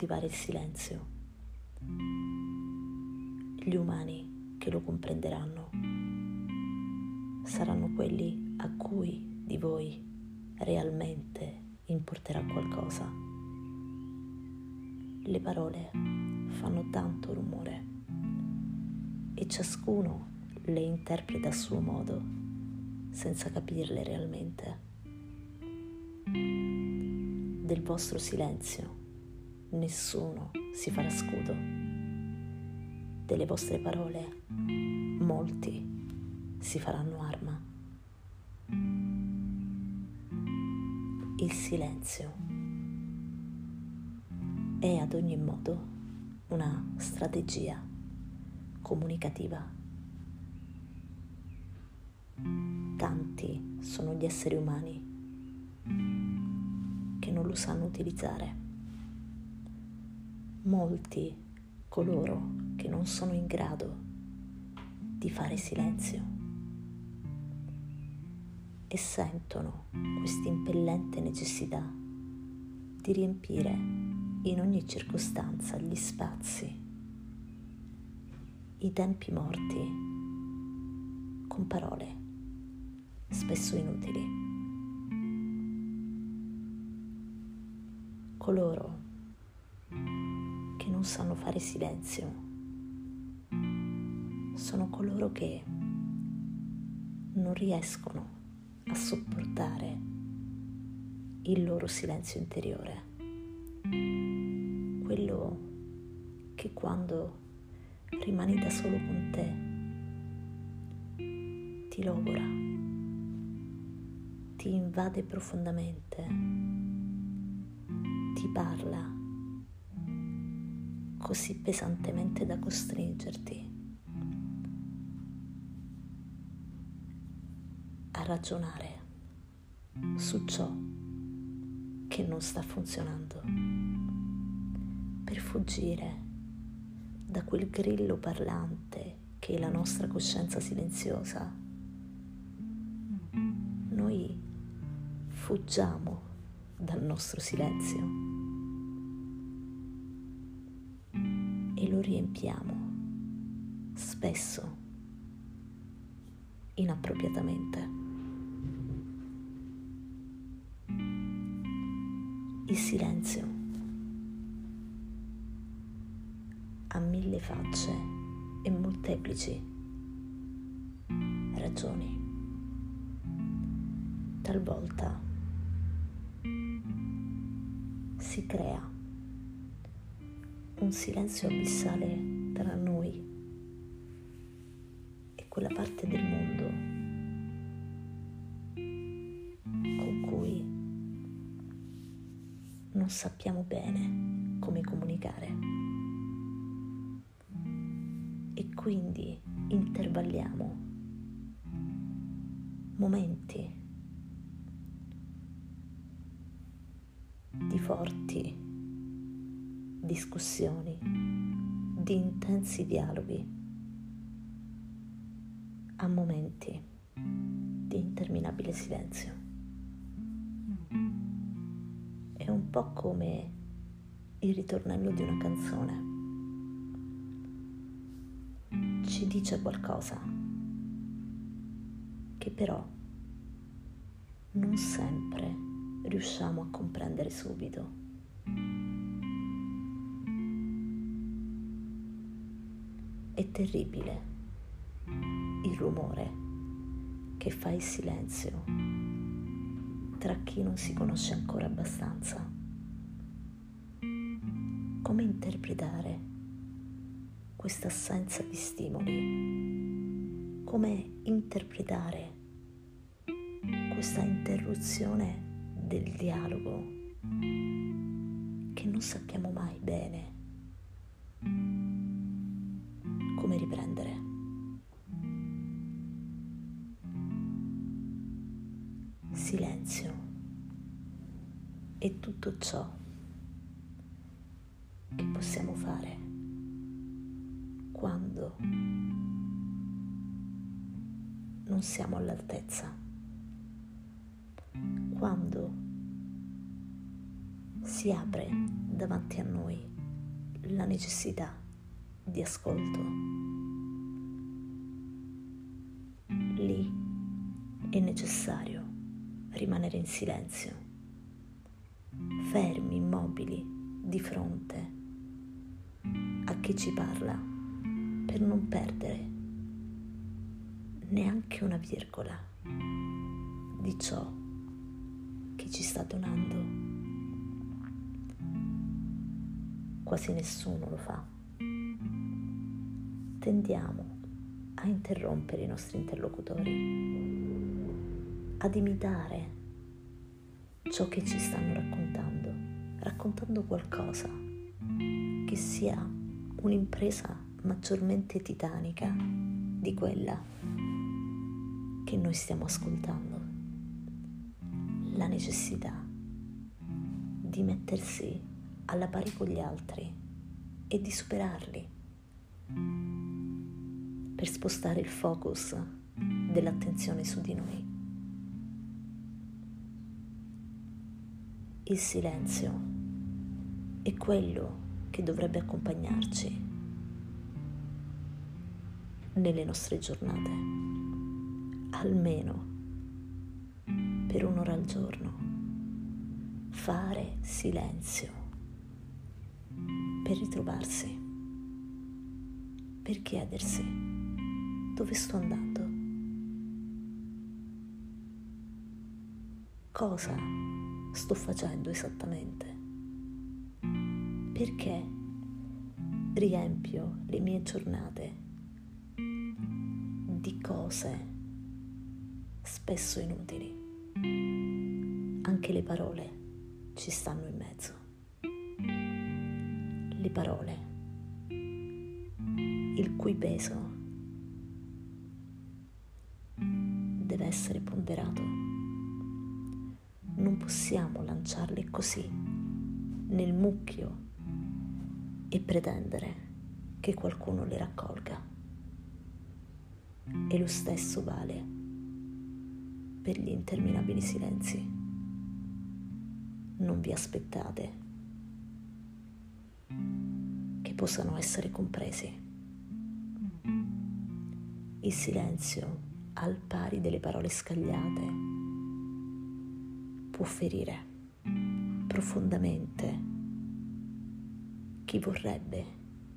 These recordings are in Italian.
coltivare il silenzio. Gli umani che lo comprenderanno saranno quelli a cui di voi realmente importerà qualcosa. Le parole fanno tanto rumore e ciascuno le interpreta a suo modo senza capirle realmente. Del vostro silenzio nessuno si farà scudo. Delle vostre parole molti si faranno arma. Il silenzio è ad ogni modo una strategia comunicativa. Tanti sono gli esseri umani che non lo sanno utilizzare. Molti coloro che non sono in grado di fare silenzio e sentono questa impellente necessità di riempire in ogni circostanza gli spazi, i tempi morti con parole spesso inutili. Coloro non sanno fare silenzio. Sono coloro che non riescono a sopportare il loro silenzio interiore, quello che quando rimani da solo con te ti logora, ti invade profondamente, ti parla così pesantemente da costringerti. Ragionare su ciò che non sta funzionando, per fuggire da quel grillo parlante che è la nostra coscienza silenziosa. Noi fuggiamo dal nostro silenzio e lo riempiamo spesso inappropriatamente. Il silenzio ha mille facce e molteplici ragioni. Talvolta si crea un silenzio abissale tra noi e quella parte del mondo non sappiamo bene come comunicare. E quindi intervalliamo momenti di forti discussioni, di intensi dialoghi, a momenti di interminabile silenzio un po' come il ritornello di una canzone. Ci dice qualcosa che però non sempre riusciamo a comprendere subito. È terribile il rumore che fa il silenzio tra chi non si conosce ancora abbastanza. Come interpretare questa assenza di stimoli? Come interpretare questa interruzione del dialogo che non sappiamo mai bene come riprendere? silenzio e tutto ciò che possiamo fare quando non siamo all'altezza, quando si apre davanti a noi la necessità di ascolto. Lì è necessario rimanere in silenzio, fermi, immobili, di fronte a chi ci parla, per non perdere neanche una virgola di ciò che ci sta donando. Quasi nessuno lo fa. Tendiamo a interrompere i nostri interlocutori, ad imitare ciò che ci stanno raccontando, raccontando qualcosa che sia un'impresa maggiormente titanica di quella che noi stiamo ascoltando. La necessità di mettersi alla pari con gli altri e di superarli per spostare il focus dell'attenzione su di noi. Il silenzio è quello che dovrebbe accompagnarci nelle nostre giornate, almeno per un'ora al giorno. Fare silenzio per ritrovarsi, per chiedersi dove sto andando? Cosa sto facendo esattamente? Perché riempio le mie giornate di cose spesso inutili? Anche le parole ci stanno in mezzo. Le parole, il cui peso essere ponderato. Non possiamo lanciarle così nel mucchio e pretendere che qualcuno le raccolga. E lo stesso vale per gli interminabili silenzi. Non vi aspettate che possano essere compresi. Il silenzio al pari delle parole scagliate, può ferire profondamente chi vorrebbe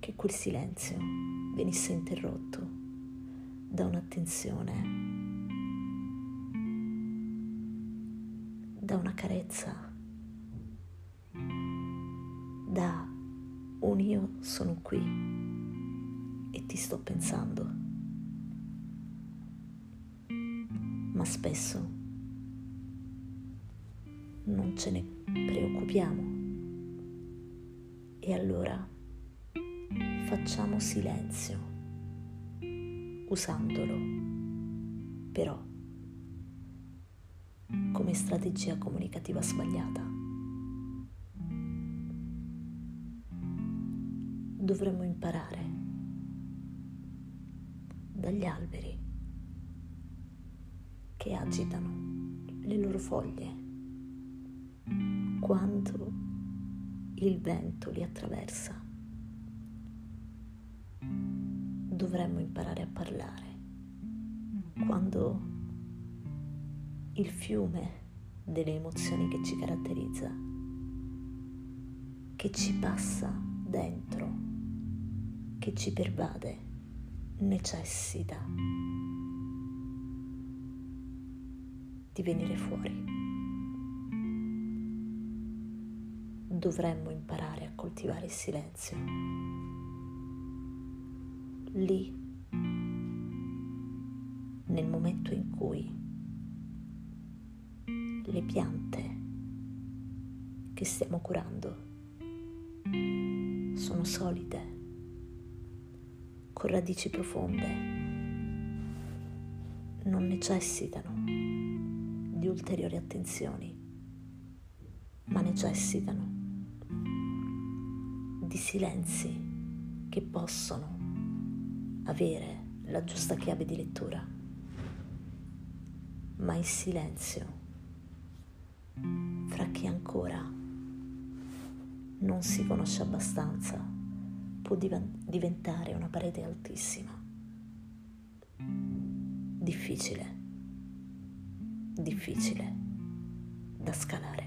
che quel silenzio venisse interrotto da un'attenzione, da una carezza, da un io sono qui e ti sto pensando. Ma spesso non ce ne preoccupiamo. E allora facciamo silenzio, usandolo però come strategia comunicativa sbagliata. Dovremmo imparare dagli alberi che agitano le loro foglie quando il vento li attraversa. Dovremmo imparare a parlare quando il fiume delle emozioni che ci caratterizza, che ci passa dentro, che ci pervade, necessita di venire fuori. Dovremmo imparare a coltivare il silenzio. Lì, nel momento in cui le piante che stiamo curando sono solide, con radici profonde, non necessitano di ulteriori attenzioni, ma necessitano di silenzi che possono avere la giusta chiave di lettura, ma il silenzio fra chi ancora non si conosce abbastanza può diventare una parete altissima. Difficile, difficile da scalare.